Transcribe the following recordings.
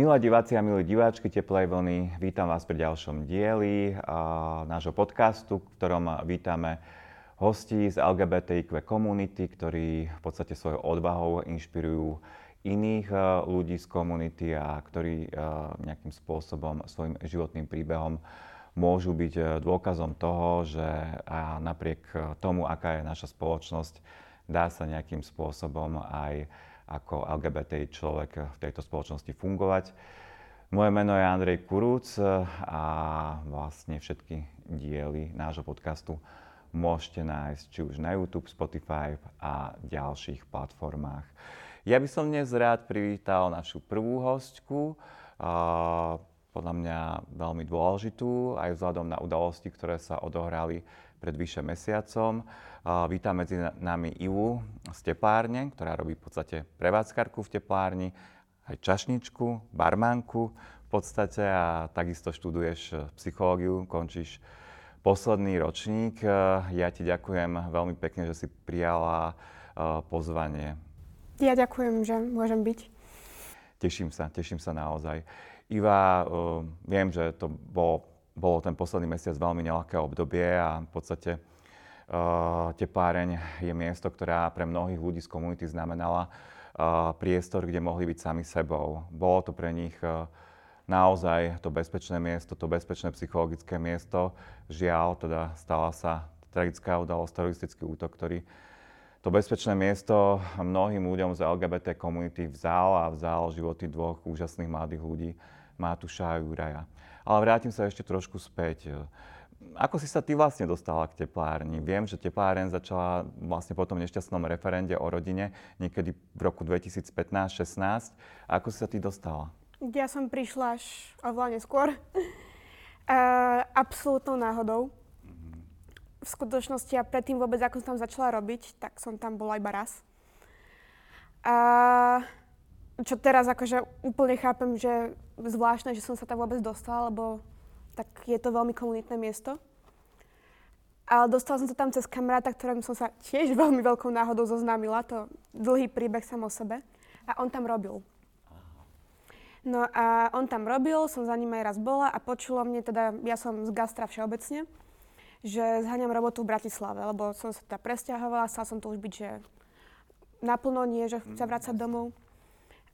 Milé diváci a milí diváčky Teplej vlny, vítam vás pri ďalšom dieli a, nášho podcastu, v ktorom vítame hostí z LGBTIQ komunity, ktorí v podstate svojou odvahou inšpirujú iných ľudí z komunity a ktorí nejakým spôsobom svojim životným príbehom môžu byť dôkazom toho, že napriek tomu, aká je naša spoločnosť, dá sa nejakým spôsobom aj ako LGBT človek v tejto spoločnosti fungovať. Moje meno je Andrej Kurúc a vlastne všetky diely nášho podcastu môžete nájsť či už na YouTube, Spotify a ďalších platformách. Ja by som dnes rád privítal našu prvú hostku, podľa mňa veľmi dôležitú, aj vzhľadom na udalosti, ktoré sa odohrali pred vyše mesiacom. Vítam medzi nami Ivu z teplárne, ktorá robí v podstate prevádzkarku v teplárni, aj čašničku, barmánku v podstate a takisto študuješ psychológiu, končíš posledný ročník. Ja ti ďakujem veľmi pekne, že si prijala pozvanie. Ja ďakujem, že môžem byť. Teším sa, teším sa naozaj. Iva, viem, že to bolo, bolo ten posledný mesiac veľmi nelahké obdobie a v podstate Uh, tepláreň je miesto, ktorá pre mnohých ľudí z komunity znamenala uh, priestor, kde mohli byť sami sebou. Bolo to pre nich uh, naozaj to bezpečné miesto, to bezpečné psychologické miesto. Žiaľ, teda stala sa tragická udalosť, teroristický útok, ktorý to bezpečné miesto mnohým ľuďom z LGBT komunity vzal a vzal životy dvoch úžasných mladých ľudí, Matúša a Juraja. Ale vrátim sa ešte trošku späť. Ako si sa ty vlastne dostala k teplárni? Viem, že tepláren začala vlastne po tom nešťastnom referende o rodine niekedy v roku 2015-16. Ako si sa ty dostala? Ja som prišla až oveľa neskôr. Uh, absolútnou náhodou. V skutočnosti a predtým vôbec, ako som tam začala robiť, tak som tam bola iba raz. Uh, čo teraz akože úplne chápem, že zvláštne, že som sa tam vôbec dostala, lebo tak je to veľmi komunitné miesto. Ale dostala som sa tam cez kamaráta, ktorým som sa tiež veľmi veľkou náhodou zoznámila. To dlhý príbeh sam o sebe. A on tam robil. No a on tam robil, som za ním aj raz bola a počulo mne, teda ja som z gastra všeobecne, že zháňam robotu v Bratislave, lebo som sa teda presťahovala, chcela som to už byť, že naplno nie, že chce mm, vrácať domov.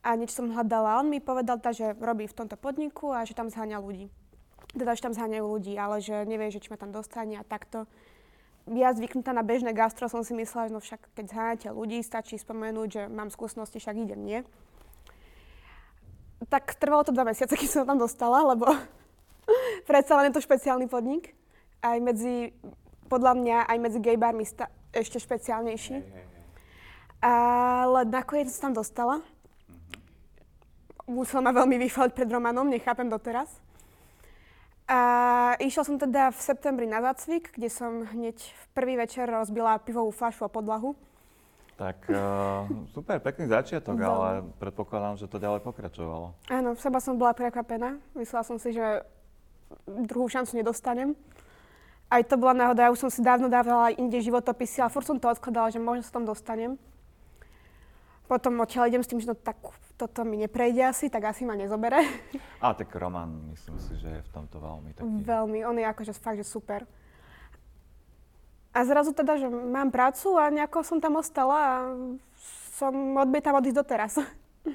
A niečo som hľadala. On mi povedal, tá, že robí v tomto podniku a že tam zháňa ľudí teda, že tam zháňajú ľudí, ale že nevie, že či ma tam dostane a takto. Ja zvyknutá na bežné gastro som si myslela, že no však keď zháňate ľudí, stačí spomenúť, že mám skúsenosti, však idem, nie? Tak trvalo to dva mesiace, keď som tam dostala, lebo predsa len je to špeciálny podnik. Aj medzi, podľa mňa, aj medzi gaybarmi sta- ešte špeciálnejší. Ale nakoniec som tam dostala. Musel ma veľmi vychvaliť pred Romanom, nechápem doteraz. A išla som teda v septembri na zácvik, kde som hneď v prvý večer rozbila pivovú fľašu a podlahu. Tak uh, super, pekný začiatok, Veľmi. ale predpokladám, že to ďalej pokračovalo. Áno, v seba som bola prekvapená. Myslela som si, že druhú šancu nedostanem. Aj to bola náhoda, ja už som si dávno dávala inde životopisy, ale furt som to odkladala, že možno sa tam dostanem. Potom odtiaľ idem s tým, že no tak toto mi neprejde asi, tak asi ma nezobere. A tak Roman, myslím si, že je v tomto veľmi taký... Veľmi, on je akože fakt, že super. A zrazu teda, že mám prácu a nejako som tam ostala a som odbietam odísť doteraz.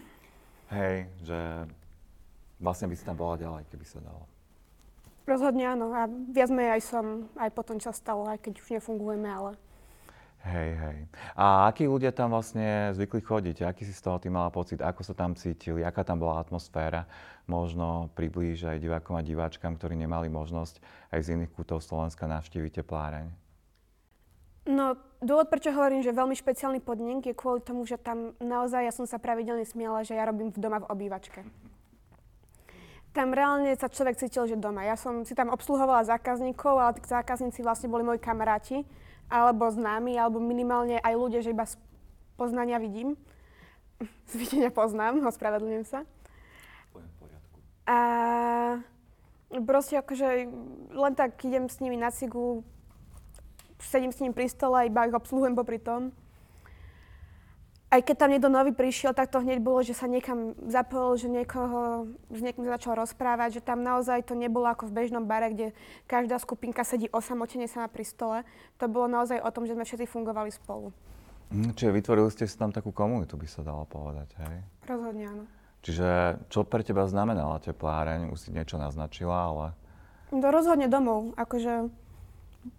Hej, že vlastne by si tam bola ďalej, keby sa dalo. Rozhodne áno. A viac menej aj som, aj potom, čo stalo, aj keď už nefungujeme, ale Hej, hej. A akí ľudia tam vlastne zvykli chodiť? Aký si z toho ty mala pocit? Ako sa tam cítili? Aká tam bola atmosféra? Možno priblíž aj divákom a diváčkam, ktorí nemali možnosť aj z iných kútov Slovenska navštíviť tepláreň. No, dôvod, prečo hovorím, že veľmi špeciálny podnik je kvôli tomu, že tam naozaj ja som sa pravidelne smiala, že ja robím v doma v obývačke. Tam reálne sa človek cítil, že doma. Ja som si tam obsluhovala zákazníkov, ale tí zákazníci vlastne boli moji kamaráti alebo známi, alebo minimálne aj ľudia, že iba z poznania vidím. Z videnia poznám, ospravedlňujem sa. A proste akože len tak idem s nimi na cigu, sedím s nimi pri stole, iba ich obsluhujem popri tom. Aj keď tam niekto nový prišiel, tak to hneď bolo, že sa niekam zapojil, že niekoho, s niekým začal rozprávať, že tam naozaj to nebolo ako v bežnom bare, kde každá skupinka sedí osamotene sama pri stole. To bolo naozaj o tom, že sme všetci fungovali spolu. Mm, čiže vytvorili ste si tam takú komunitu, by sa dalo povedať, hej? Rozhodne áno. Čiže čo pre teba znamenala tepláreň? Už si niečo naznačila, ale... To rozhodne domov. Akože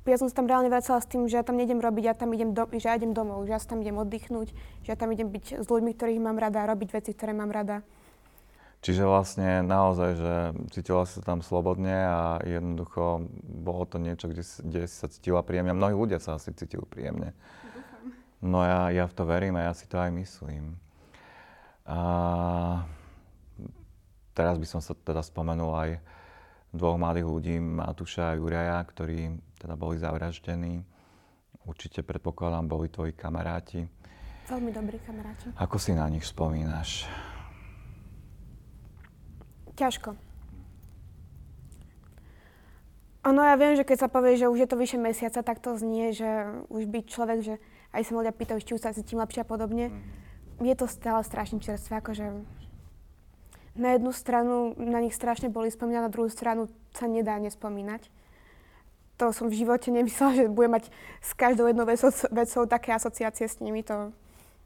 ja som sa tam reálne vracala s tým, že ja tam nejdem robiť, ja tam idem, do, že ja idem domov, že ja tam idem oddychnúť, že ja tam idem byť s ľuďmi, ktorých mám rada, robiť veci, ktoré mám rada. Čiže vlastne naozaj, že cítila si sa tam slobodne a jednoducho bolo to niečo, kde, kde si sa cítila príjemne. A mnohí ľudia sa asi cítili príjemne. No ja, ja v to verím a ja si to aj myslím. A teraz by som sa teda spomenul aj dvoch mladých ľudí, Matúša a Juraja, ktorí teda boli zavraždení. Určite predpokladám, boli tvoji kamaráti. Veľmi dobrí kamaráti. Ako si na nich spomínaš? Ťažko. Ono, ja viem, že keď sa povie, že už je to vyše mesiaca, tak to znie, že už byť človek, že aj sa ľudia pýtajú, či už sa cítim lepšie a podobne. Mm. Je to stále strašne čerstvé, akože na jednu stranu na nich strašne boli spomínať, na druhú stranu sa nedá nespomínať to som v živote nemyslela, že budem mať s každou jednou vecou, vecou také asociácie s nimi. To,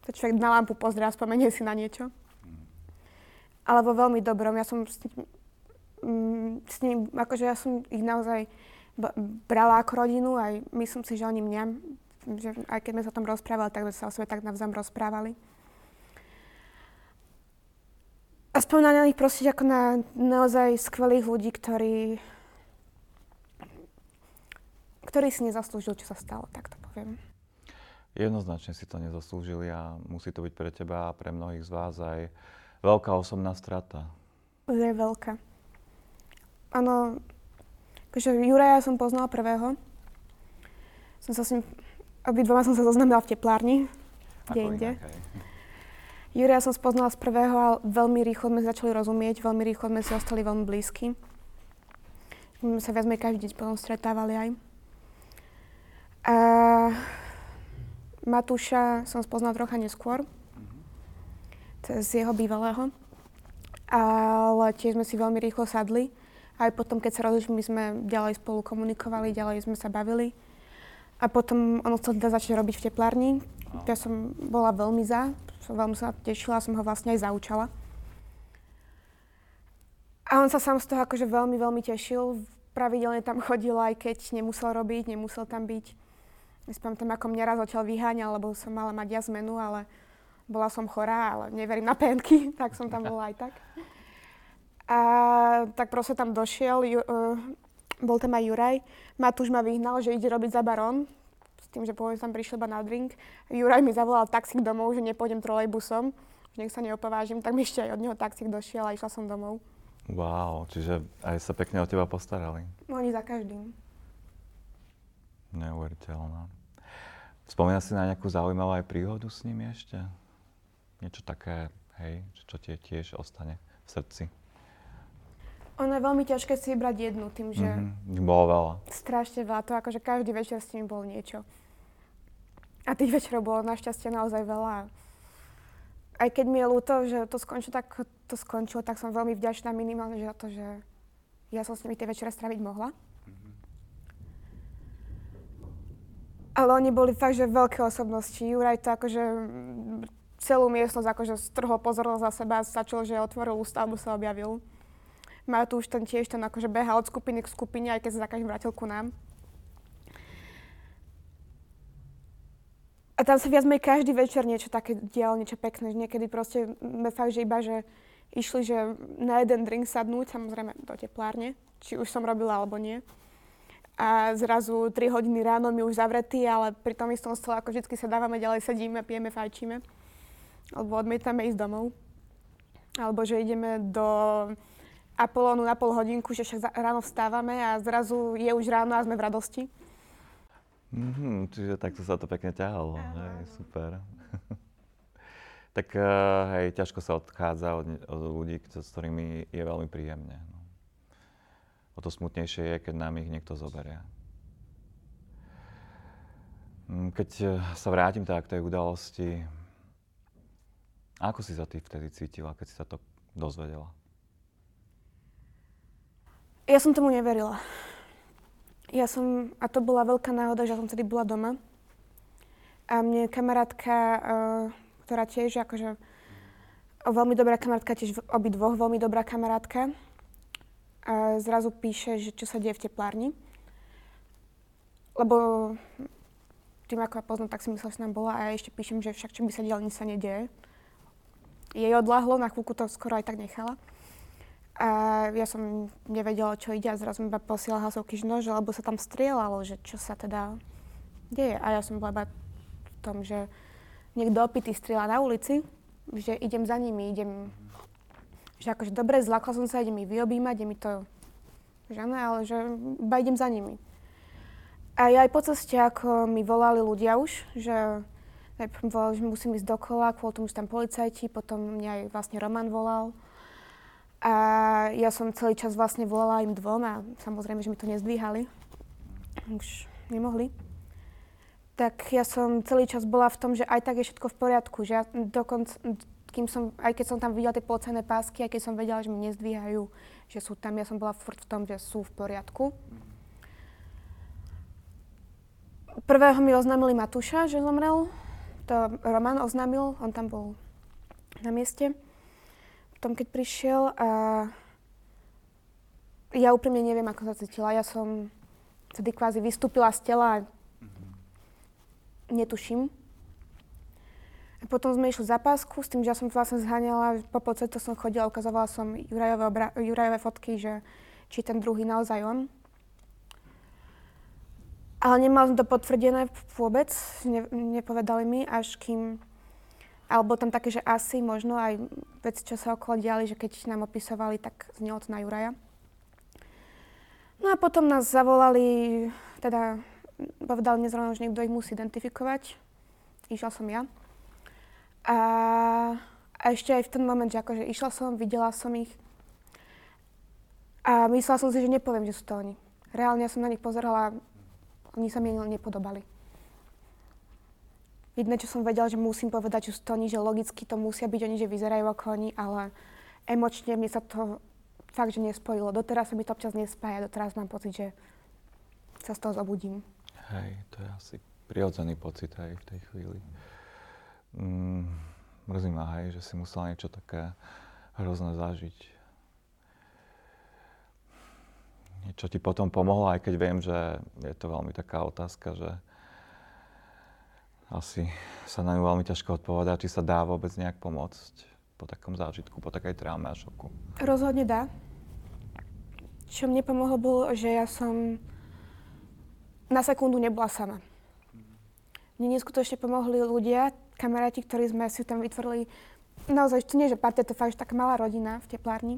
to človek na lampu pozrie a spomenie si na niečo. Ale vo veľmi dobrom. Ja som s, mm, s ním, akože ja som ich naozaj brala ako rodinu, aj myslím si, že oni mňa, že aj keď sme sa o tom rozprávali, tak sme sa o sebe tak navzájom rozprávali. A spomínam na nich proste ako na naozaj skvelých ľudí, ktorí ktorý si nezaslúžil, čo sa stalo, tak to poviem. Jednoznačne si to nezaslúžili a musí to byť pre teba a pre mnohých z vás aj veľká osobná strata. Je veľká. Áno, akože Juraja som poznala prvého. Som sa s ním, obidvoma som sa zoznamila v teplárni, kde inde. Juraja som spoznala z prvého a veľmi rýchlo sme začali rozumieť, veľmi rýchlo sme si ostali veľmi blízky. My sa viac každý deň potom stretávali aj. A Matúša som spoznal trocha neskôr, cez jeho bývalého. Ale tiež sme si veľmi rýchlo sadli. Aj potom, keď sa rozlišili, my sme ďalej spolu komunikovali, ďalej sme sa bavili. A potom on chcel teda začať robiť v teplárni. Ja som bola veľmi za, som veľmi sa tešila, som ho vlastne aj zaučala. A on sa sám z toho akože veľmi, veľmi tešil. Pravidelne tam chodil, aj keď nemusel robiť, nemusel tam byť. Nespomínam, ako mňa raz odtiaľ vyháňal, lebo som mala mať ja zmenu, ale bola som chorá, ale neverím na penky, tak som tam bola aj tak. A tak proste tam došiel, ju, uh, bol tam aj Juraj. Matúš ma vyhnal, že ide robiť za barón, tým, že pôvodne tam prišiel iba na drink. Juraj mi zavolal taxík domov, že nepôjdem trolejbusom, že nech sa neopovážim, tak mi ešte aj od neho taxík došiel a išla som domov. Wow, čiže aj sa pekne o teba postarali. No oni za každým. Neuveriteľná. Spomína si na nejakú zaujímavú aj príhodu s nimi ešte? Niečo také, hej, čo ti tiež ostane v srdci? Ono je veľmi ťažké si vybrať jednu, tým, že... Mm-hmm. Bolo veľa. Strašne veľa, to akože každý večer s nimi bol niečo. A tých večerov bolo našťastie naozaj veľa. Aj keď mi je ľúto, že to skončilo tak, to skončilo, tak som veľmi vďačná minimálne za to, že ja som s nimi tie večere straviť mohla. Ale oni boli fakt, že veľké osobnosti. Juraj to akože celú miestnosť akože strhol pozornosť za seba, stačilo, že otvoril ústa, alebo sa objavil. Matúš ten tiež ten akože beha od skupiny k skupine, aj keď sa za každým vrátil ku nám. A tam sa viac menej každý večer niečo také dialo, niečo pekné. Niekedy proste fakt, že iba, že išli, že na jeden drink sadnúť, samozrejme do teplárne, či už som robila alebo nie a zrazu 3 hodiny ráno mi už zavretý, ale pri tom istom stole ako vždy sa dávame ďalej, sedíme, pijeme, fajčíme. Alebo odmietame ísť domov. Alebo že ideme do Apolónu na pol hodinku, že však ráno vstávame a zrazu je už ráno a sme v radosti. Mm-hmm, čiže takto sa to pekne ťahalo. Hej, super. tak uh, hej, ťažko sa odchádza od, od ľudí, s ktorými je veľmi príjemne. No o to smutnejšie je, keď nám ich niekto zoberie. Mm, keď e, sa vrátim teda k tej udalosti ako si sa ty vtedy cítila, keď si sa to dozvedela? Ja som tomu neverila. Ja som, a to bola veľká náhoda, že som vtedy bola doma. A mne kamarátka, uh, ktorá tiež akože veľmi dobrá kamarátka, tiež obi dvoch veľmi dobrá kamarátka, a zrazu píše, že čo sa deje v teplárni. Lebo tým, ako ja poznám, tak si myslela, že tam bola a ja ešte píšem, že však čo by sa dialo, nič sa nedieje. Jej odláhlo, na chvíľku to skoro aj tak nechala. A ja som nevedela, čo ide a zrazu mi iba posielal hlasovky, že no, že lebo sa tam strieľalo, že čo sa teda deje. A ja som bola iba v tom, že niekto opitý strieľa na ulici, že idem za nimi, idem, že akože dobre, zlakla som sa, idem ich vyobímať, ide mi to, že ne, ale že iba idem za nimi. A ja aj po ceste, ako mi volali ľudia už, že najprv volali, že musím ísť dokola, kvôli tomu, že tam policajti, potom mňa aj vlastne Roman volal. A ja som celý čas vlastne volala im dvom a samozrejme, že mi to nezdvíhali. Už nemohli. Tak ja som celý čas bola v tom, že aj tak je všetko v poriadku. Že ja dokonca, kým som, aj keď som tam videla tie policajné pásky, aj keď som vedela, že mi nezdvíhajú, že sú tam, ja som bola furt v tom, že sú v poriadku. Prvého mi oznámili Matúša, že zomrel. To Roman oznámil, on tam bol na mieste. Potom keď prišiel a ja úprimne neviem, ako sa cítila. Ja som vtedy kvázi vystúpila z tela netuším. A potom sme išli za pásku s tým, že ja som vlastne zháňala, po to som chodila, ukazovala som Jurajové, obra- Jurajové fotky, že či ten druhý naozaj on. Ale nemal som to potvrdené vôbec, ne, nepovedali mi, až kým... Alebo tam také, že asi možno aj veci, čo sa okolo diali, že keď nám opisovali, tak znelo na Juraja. No a potom nás zavolali, teda povedal nezrovna, že niekto ich musí identifikovať. Išla som ja. A, a ešte aj v ten moment, že akože išla som, videla som ich. A myslela som si, že nepoviem, že sú to oni. Reálne ja som na nich pozerala oni sa mi nepodobali. Jedné, čo som vedela, že musím povedať, že sú to oni, že logicky to musia byť oni, že vyzerajú ako oni, ale emočne mi sa to fakt, že nespojilo. Doteraz sa mi to občas nespája, doteraz mám pocit, že sa z toho zobudím. Hej, to je asi prirodzený pocit aj v tej chvíli. Mm, mrzí ma, hej, že si musela niečo také hrozné zažiť. čo ti potom pomohlo, aj keď viem, že je to veľmi taká otázka, že asi sa na ňu veľmi ťažko odpovedá, či sa dá vôbec nejak pomôcť po takom zážitku, po takej traume a šoku. Rozhodne dá. Čo mne pomohlo bolo, že ja som na sekundu nebola sama. Mne neskutočne pomohli ľudia, kamaráti, ktorí sme si tam vytvorili naozaj, to nie, že partia, to fakt taká malá rodina v teplárni.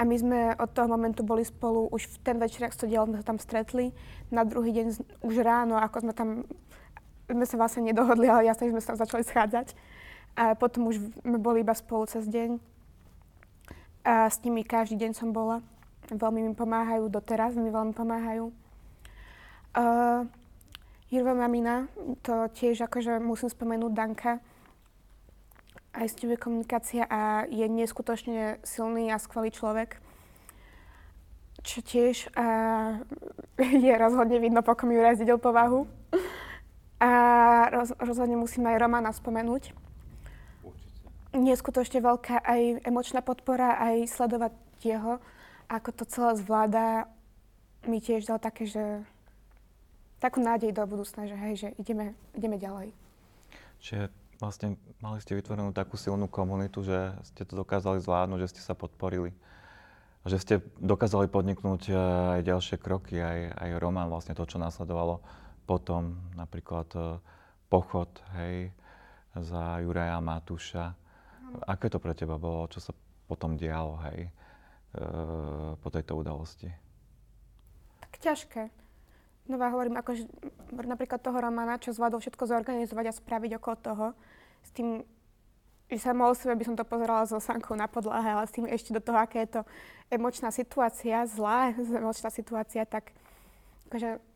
A my sme od toho momentu boli spolu, už v ten večer, ak to dialo, sme sa tam stretli. Na druhý deň, už ráno, ako sme tam, sme sa vlastne nedohodli, ale jasne, sme sa začali schádzať. A potom už sme boli iba spolu cez deň. A s nimi každý deň som bola. Veľmi mi pomáhajú, doteraz mi veľmi pomáhajú. Uh, Jurva mamina, to tiež akože musím spomenúť Danka, aj s tým je komunikácia a je neskutočne silný a skvelý človek. Čo tiež a, je rozhodne vidno, pokom Juraj zdedil povahu. A roz, rozhodne musím aj Romana spomenúť. Určite. Neskutočne veľká aj emočná podpora, aj sledovať jeho, ako to celé zvláda, mi tiež dal také, že takú nádej do budúcna, že hej, že ideme, ideme ďalej. Čiže vlastne mali ste vytvorenú takú silnú komunitu, že ste to dokázali zvládnuť, že ste sa podporili. Že ste dokázali podniknúť eh, aj ďalšie kroky, aj, aj Roman, vlastne to, čo následovalo potom, napríklad eh, pochod, hej, za Juraja Matúša. Aké to pre teba bolo, čo sa potom dialo, hej, e, po tejto udalosti? Tak ťažké. No ja hovorím, akože napríklad toho Romana, čo zvládol všetko zorganizovať a spraviť okolo toho, s tým, že samo o sebe by som to pozerala so sankou na podlahe, ale s tým ešte do toho, aká je to emočná situácia, zlá emočná situácia, tak akože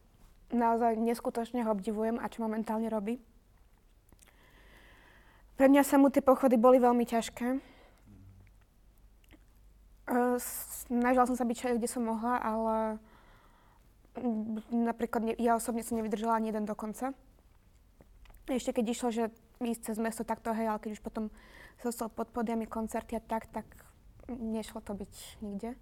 naozaj neskutočne ho obdivujem a čo momentálne robí. Pre mňa samú tie pochody boli veľmi ťažké. Snažila som sa byť všade, kde som mohla, ale napríklad ja osobne som nevydržala ani jeden dokonca. Ešte keď išlo, že ísť cez mesto takto, hej, ale keď už potom sa pod podiami koncerty a tak, tak nešlo to byť nikde.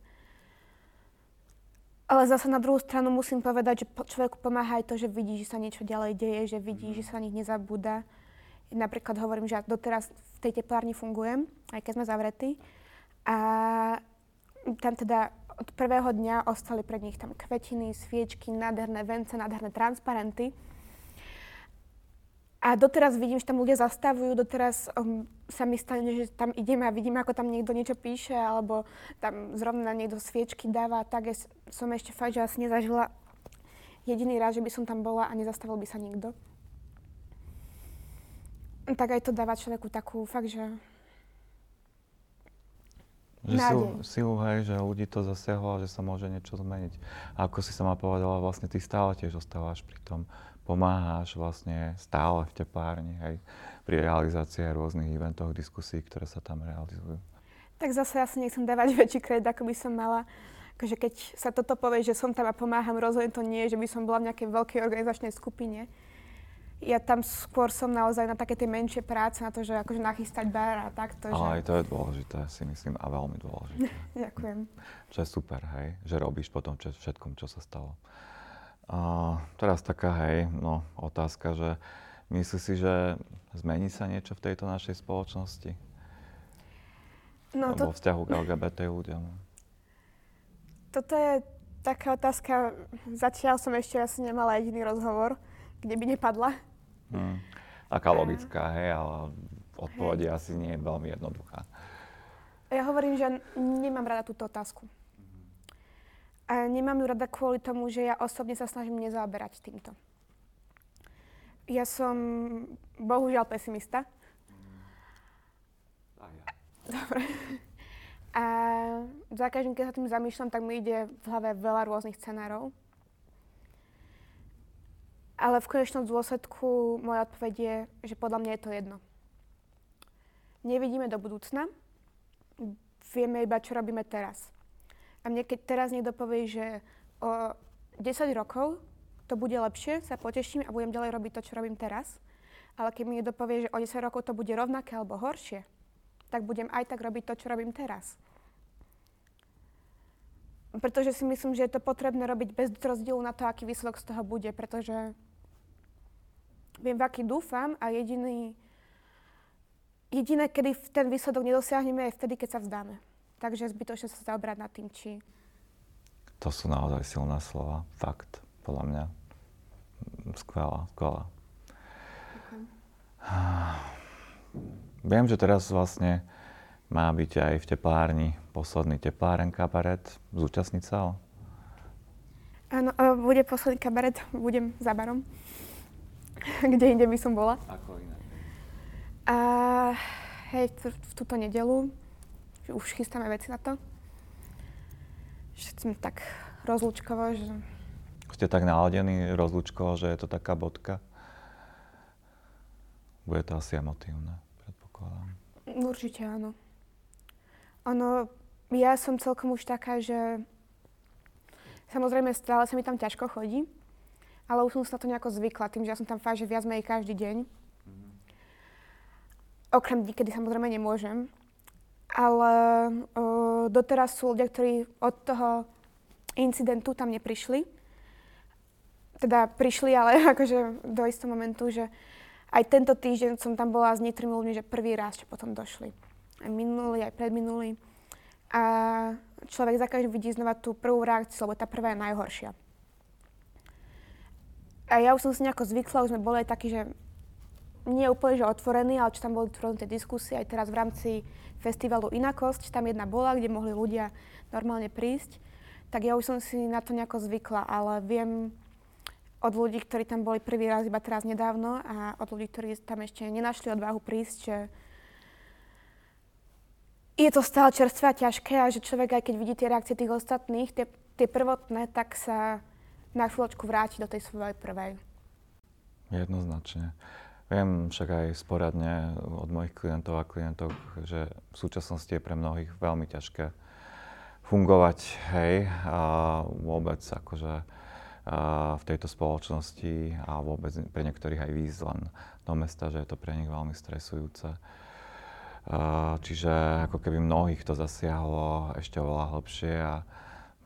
Ale zase na druhú stranu musím povedať, že človeku pomáha aj to, že vidí, že sa niečo ďalej deje, že vidí, že sa nich nezabúda. Napríklad hovorím, že ja doteraz v tej teplárni fungujem, aj keď sme zavretí. A tam teda od prvého dňa ostali pred nich tam kvetiny, sviečky, nádherné vence, nádherné transparenty. A doteraz vidím, že tam ľudia zastavujú, doteraz um, sa mi stane, že tam ideme a vidím, ako tam niekto niečo píše, alebo tam zrovna niekto sviečky dáva, tak ja som ešte fakt, že asi nezažila jediný raz, že by som tam bola a nezastavil by sa nikto. Tak aj to dáva človeku takú fakt, že že silu, silu, hej, že ľudí to zasiahlo a že sa môže niečo zmeniť. A ako si sama povedala, vlastne ty stále tiež ostávaš pri tom pomáhaš vlastne stále v teplárni, hej, pri realizácii rôznych eventoch, diskusí, ktoré sa tam realizujú. Tak zase ja si nechcem dávať väčší kredit, ako by som mala. Akože keď sa toto povie, že som tam a pomáham, rozhodne to nie, že by som bola v nejakej veľkej organizačnej skupine. Ja tam skôr som naozaj na také tie menšie práce, na to, že akože nachystať bar a takto. Ale že... aj to je dôležité, si myslím, a veľmi dôležité. Ďakujem. Čo je super, hej, že robíš potom čo, všetkom, čo sa stalo. A teraz taká, hej, no, otázka, že myslíš si, že zmení sa niečo v tejto našej spoločnosti? No, to... Vo vzťahu k LGBT ľuďom? Toto je taká otázka, zatiaľ som ešte asi nemala jediný rozhovor, kde by nepadla. Hmm. Taká logická, hej, ale odpoveď asi nie je veľmi jednoduchá. Ja hovorím, že nemám rada túto otázku. A nemám ju rada kvôli tomu, že ja osobne sa snažím nezaoberať týmto. Ja som bohužiaľ pesimista. Dobre. A za každým, keď sa tým zamýšľam, tak mi ide v hlave veľa rôznych scenárov. Ale v konečnom dôsledku moja odpoveď je, že podľa mňa je to jedno. Nevidíme do budúcna, vieme iba, čo robíme teraz. A mne keď teraz niekto povie, že o 10 rokov to bude lepšie, sa poteším a budem ďalej robiť to, čo robím teraz. Ale keď mi niekto povie, že o 10 rokov to bude rovnaké alebo horšie, tak budem aj tak robiť to, čo robím teraz. Pretože si myslím, že je to potrebné robiť bez rozdielu na to, aký výsledok z toho bude, pretože viem, v aký dúfam a jediný, jediné, kedy ten výsledok nedosiahneme, je vtedy, keď sa vzdáme. Takže zbytočne sa zaobrať nad tým, či... To sú naozaj silné slova. Fakt, podľa mňa. Skvelá, skvelá. Okay. Viem, že teraz vlastne má byť aj v teplárni posledný tepláren kabaret. Zúčastniť sa? Áno, e, bude posledný kabaret, budem za barom. Kde inde by som bola. Ako iné? A, hej, v, v túto nedelu že už chystáme veci na to. Chcem tak rozlúčkovo, že... Ste tak naladení rozlúčkovo, že je to taká bodka? Bude to asi emotívne, predpokladám. Určite áno. Ono, ja som celkom už taká, že samozrejme stále sa mi tam ťažko chodí, ale už som sa na to nejako zvykla, tým, že ja som tam fakt, že viac menej každý deň. Mm-hmm. Okrem dní, kedy samozrejme nemôžem ale uh, doteraz sú ľudia, ktorí od toho incidentu tam neprišli. Teda prišli, ale akože do istého momentu, že aj tento týždeň som tam bola s niektorými ľuďmi, že prvý raz, čo potom došli. Aj minulý, aj predminulý. A človek za každým vidí znova tú prvú reakciu, lebo tá prvá je najhoršia. A ja už som si nejako zvykla, už sme boli aj takí, že nie úplne že otvorení, ale čo tam boli tie diskusie aj teraz v rámci festivalu Inakosť, tam jedna bola, kde mohli ľudia normálne prísť, tak ja už som si na to nejako zvykla, ale viem od ľudí, ktorí tam boli prvý raz iba teraz nedávno a od ľudí, ktorí tam ešte nenašli odvahu prísť, že je to stále čerstvé a ťažké a že človek aj keď vidí tie reakcie tých ostatných, tie, tie prvotné, tak sa na chvíľočku vráti do tej svojej prvej. Jednoznačne. Viem však aj sporadne od mojich klientov a klientov, že v súčasnosti je pre mnohých veľmi ťažké fungovať, hej, a vôbec akože a v tejto spoločnosti a vôbec pre niektorých aj výjsť len do mesta, že je to pre nich veľmi stresujúce. A čiže ako keby mnohých to zasiahlo ešte oveľa hlbšie a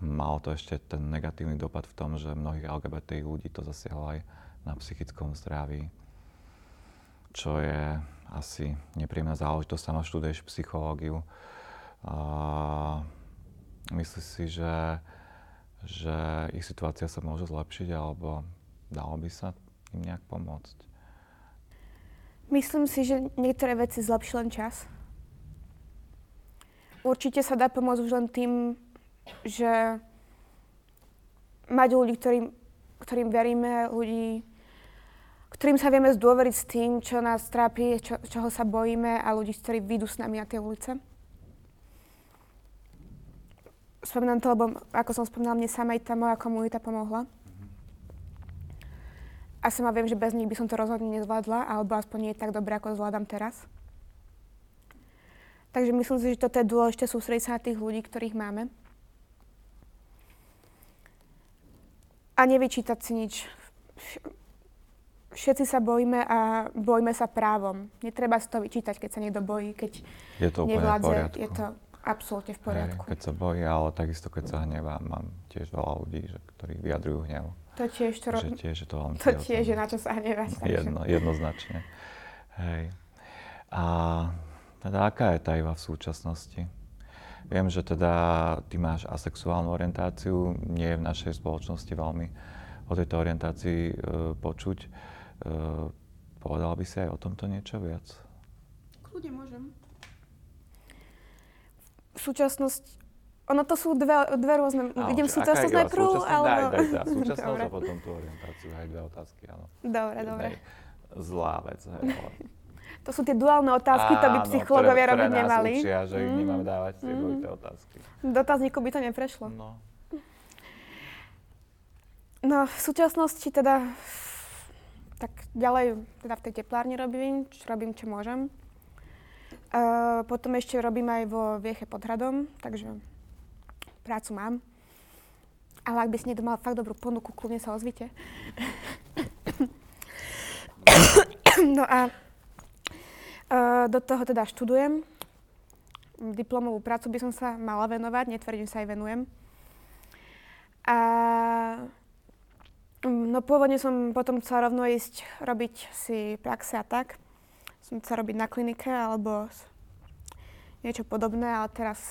malo to ešte ten negatívny dopad v tom, že mnohých LGBT ľudí to zasiahlo aj na psychickom zdraví, čo je asi nepríjemná záležitosť. Sama študuješ psychológiu. A myslíš si, že že ich situácia sa môže zlepšiť alebo dalo by sa im nejak pomôcť? Myslím si, že niektoré veci zlepší len čas. Určite sa dá pomôcť už len tým, že mať ľudí, ktorým, ktorým veríme, ľudí, ktorým sa vieme zdôveriť s tým, čo nás trápi, čo, čoho sa bojíme a ľudí, ktorí vyjdú s nami na tie ulice spomínam to, lebo ako som spomínala, mne sama aj tá moja komunita pomohla. A sama viem, že bez nich by som to rozhodne nezvládla, alebo aspoň nie tak dobre, ako zvládam teraz. Takže myslím si, že toto je dôležité sústrediť sa na tých ľudí, ktorých máme. A nevyčítať si nič. Všetci sa bojíme a bojíme sa právom. Netreba si to vyčítať, keď sa niekto bojí, keď je to nevládze. Je to Absolútne v poriadku. Hej, keď sa bojí, ale takisto keď sa hnevá, mám tiež veľa ľudí, že, ktorí vyjadrujú hnev. To tiež, to, že tiež je to veľmi To tiež je na čo sa hnevať. Jedno, jednoznačne. Hej. A teda aká je iba v súčasnosti? Viem, že teda ty máš asexuálnu orientáciu, nie je v našej spoločnosti veľmi o tejto orientácii e, počuť. E, povedala by si aj o tomto niečo viac? Kľudne môžem súčasnosť, ono to sú dve, dve rôzne, no, idem súčasnosť najprv, alebo... Daj, súčasnosť a potom tú orientáciu, aj dve otázky, áno. Dobre, dobre. Zlá vec, hej, ale... To sú tie duálne otázky, to by psychológovia robiť ktoré nemali. Nás učia, že ich mm. nemáme dávať tie mm. dvojité otázky. Dotazníku by to neprešlo. No. No, v súčasnosti teda tak ďalej teda v tej teplárni robím, čo robím, čo môžem. Uh, potom ešte robím aj vo Vieche pod hradom, takže prácu mám. Ale ak by si niekto mal fakt dobrú ponuku, kľudne sa ozvite. no a uh, do toho teda študujem. Diplomovú prácu by som sa mala venovať, netvrdím sa aj venujem. A no pôvodne som potom chcela rovno ísť robiť si praxe a tak som sa robiť na klinike alebo niečo podobné, ale teraz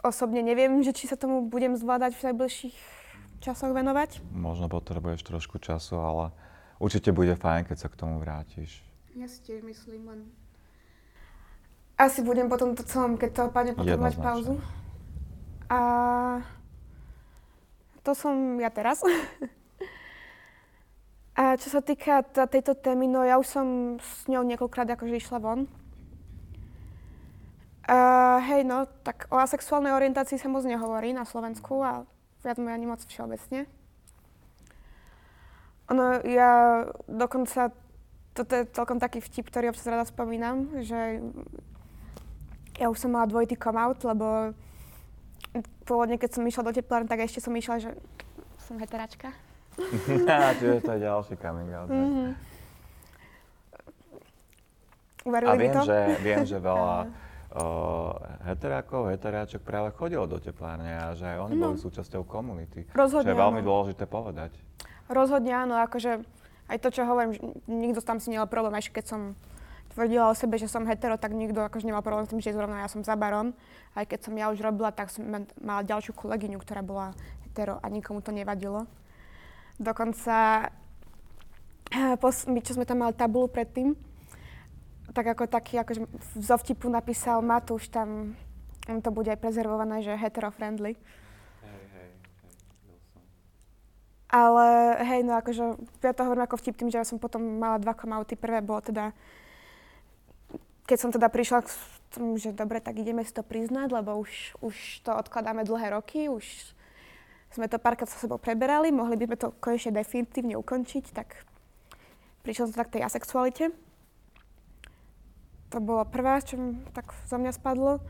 osobne neviem, že či sa tomu budem zvládať v najbližších časoch venovať. Možno potrebuješ trošku času, ale určite bude fajn, keď sa k tomu vrátiš. Ja si tiež myslím, len... Asi budem potom to celom, keď to opadne, potrebovať pauzu. A to som ja teraz. A čo sa týka t- tejto témy, no ja už som s ňou niekoľkrát akože išla von. Uh, hej, no, tak o asexuálnej orientácii sa moc nehovorí na Slovensku a viac menej ani moc všeobecne. Ono, ja dokonca, toto je celkom taký vtip, ktorý občas rada spomínam, že ja už som mala dvojitý come out, lebo pôvodne, keď som išla do teplárne, tak ešte som išla, že som heteračka. Čiže to je ďalší coming out. Mm-hmm. a viem, to? že, viem, že veľa uh, heterákov, heteráčok práve chodilo do teplárne a že aj oni no. boli súčasťou komunity. Rozhodne Čo je veľmi áno. dôležité povedať. Rozhodne áno, akože aj to, čo hovorím, nikto tam si nemal problém, aj keď som tvrdila o sebe, že som hetero, tak nikto akože nemal problém s tým, že zrovna ja som za barom. Aj keď som ja už robila, tak som mala ďalšiu kolegyňu, ktorá bola hetero a nikomu to nevadilo. Dokonca, eh, my, čo sme tam mali tabulu predtým, tak ako taký, akože zo vtipu napísal Matúš, tam to bude aj prezervované, že hetero-friendly. Hej, hej, Ale hej, no akože ja to hovorím ako vtip tým, že ja som potom mala dva komauty. Prvé bolo teda, keď som teda prišla k tomu, že dobre, tak ideme si to priznať, lebo už, už to odkladáme dlhé roky, už sme to párkrát sa sebou preberali, mohli by sme to konečne definitívne ukončiť, tak prišla som tak k tej asexualite. To bolo prvá, čo tak za mňa spadlo.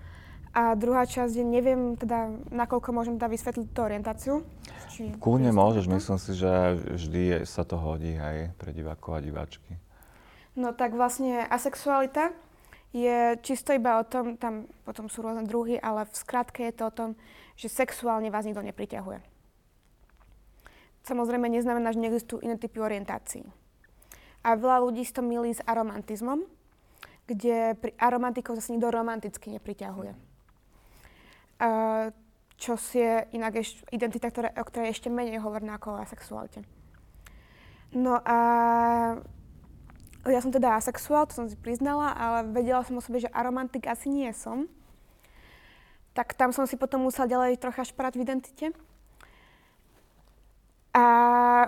A druhá časť je, neviem teda, nakoľko môžem teda vysvetliť tú orientáciu. Či Kľudne môžeš, to? myslím si, že vždy je, sa to hodí aj pre divákov a diváčky. No tak vlastne asexualita je čisto iba o tom, tam potom sú rôzne druhy, ale v skratke je to o tom, že sexuálne vás nikto nepriťahuje. Samozrejme neznamená, že neexistujú iné typy orientácií. A veľa ľudí si to milí s aromantizmom, kde pri aromantikov zase nikto romanticky nepriťahuje. Uh, čo si je inak eš- identita, ktoré, o ktorej ešte menej hovorná ako o asexualite. No a ja som teda asexuál, to som si priznala, ale vedela som o sebe, že aromantik asi nie som. Tak tam som si potom musela ďalej trocha šprať v identite. A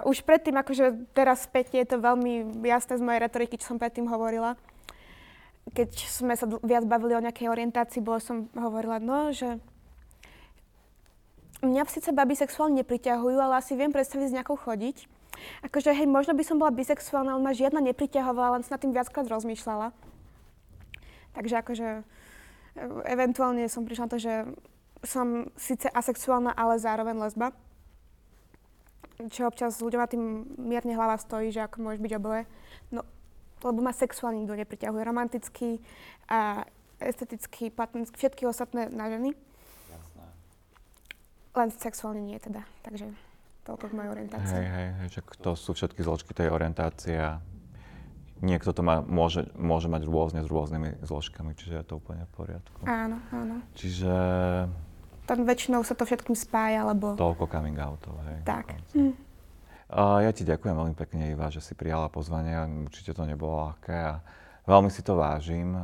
už predtým, akože teraz späť je to veľmi jasné z mojej retoriky, čo som predtým hovorila. Keď sme sa viac bavili o nejakej orientácii, bolo som hovorila, no, že mňa síce baby sexuálne nepriťahujú, ale asi viem predstaviť s nejakou chodiť. Akože hej, možno by som bola bisexuálna, ale ma žiadna nepriťahovala, len som nad tým viackrát rozmýšľala. Takže akože e, eventuálne som prišla na to, že som síce asexuálna, ale zároveň lesba. Čo občas ľuďom na tým mierne hlava stojí, že ako môžeš byť oboje. No, lebo ma sexuálne nikto nepriťahuje. Romantický a estetický, platonický, všetky ostatné na ženy. Len sexuálne nie teda, takže toľko k mojej orientácii. Hej, hej, hej, že to sú všetky zložky tej orientácie a niekto to má, môže, môže mať rôzne s rôznymi zložkami, čiže je to úplne v poriadku. Áno, áno. Čiže... Tam väčšinou sa to všetkým spája, lebo... Toľko coming outov, hej. Tak. Hm. Ja ti ďakujem veľmi pekne, Iva, že si prijala pozvanie. Určite to nebolo ľahké a veľmi si to vážim,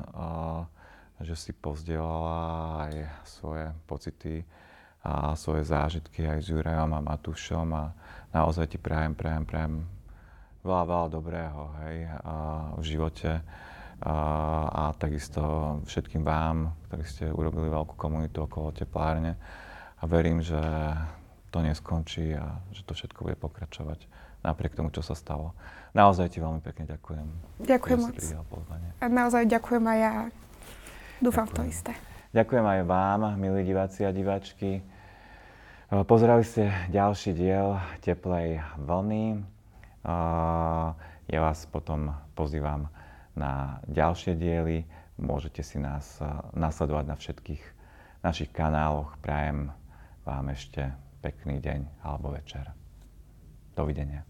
že si pozdielala aj svoje pocity a svoje zážitky aj s Jurajom a Matúšom a naozaj ti prajem, prajem, prajem veľa, veľa dobrého hej, a v živote a, a takisto všetkým vám, ktorí ste urobili veľkú komunitu okolo teplárne a verím, že to neskončí a že to všetko bude pokračovať napriek tomu, čo sa stalo. Naozaj ti veľmi pekne ďakujem. Ďakujem moc. A naozaj ďakujem aj ja. Dúfam ďakujem. to isté. Ďakujem aj vám, milí diváci a diváčky. Eh, pozerali ste ďalší diel Teplej vlny. Eh, ja vás potom pozývam na ďalšie diely. Môžete si nás eh, nasledovať na všetkých našich kanáloch. Prajem vám ešte pekný deň alebo večer. Dovidenia.